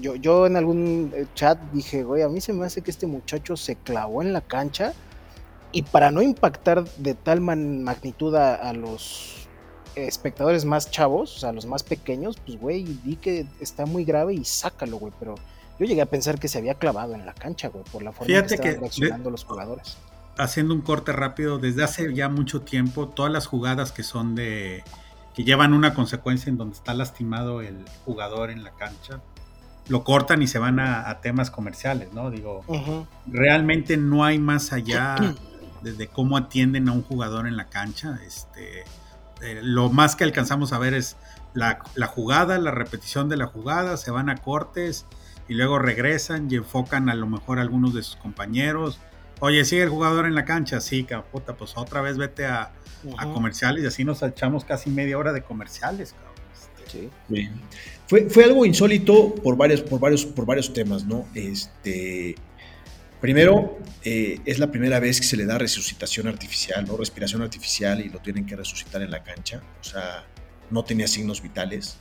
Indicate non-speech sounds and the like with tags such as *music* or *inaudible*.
yo, yo en algún eh, chat dije, güey, a mí se me hace que este muchacho se clavó en la cancha y para no impactar de tal magnitud a, los espectadores más chavos, o sea, los más pequeños, pues, güey, di que está muy grave y sácalo, güey, pero yo llegué a pensar que se había clavado en la cancha, güey, por la forma en que estaban reaccionando los jugadores. Haciendo un corte rápido, desde hace ya mucho tiempo, todas las jugadas que son de que llevan una consecuencia en donde está lastimado el jugador en la cancha, lo cortan y se van a, temas comerciales, ¿no? Digo, realmente no hay más allá *clears throat* desde cómo atienden a un jugador en la cancha. Este, eh, lo más que alcanzamos a ver es la, jugada, la repetición de la jugada, se van a cortes y luego regresan y enfocan a lo mejor a algunos de sus compañeros. Oye, sigue el jugador en la cancha, sí, puta, pues otra vez vete a, a comerciales y así nos echamos casi media hora de comerciales, Sí. Fue, fue, algo insólito por varios, por, varios, por varios temas, ¿no? Este, primero, eh, es la primera vez que se le da resucitación artificial, ¿no? Respiración artificial y lo tienen que resucitar en la cancha. O sea, no tenía signos vitales.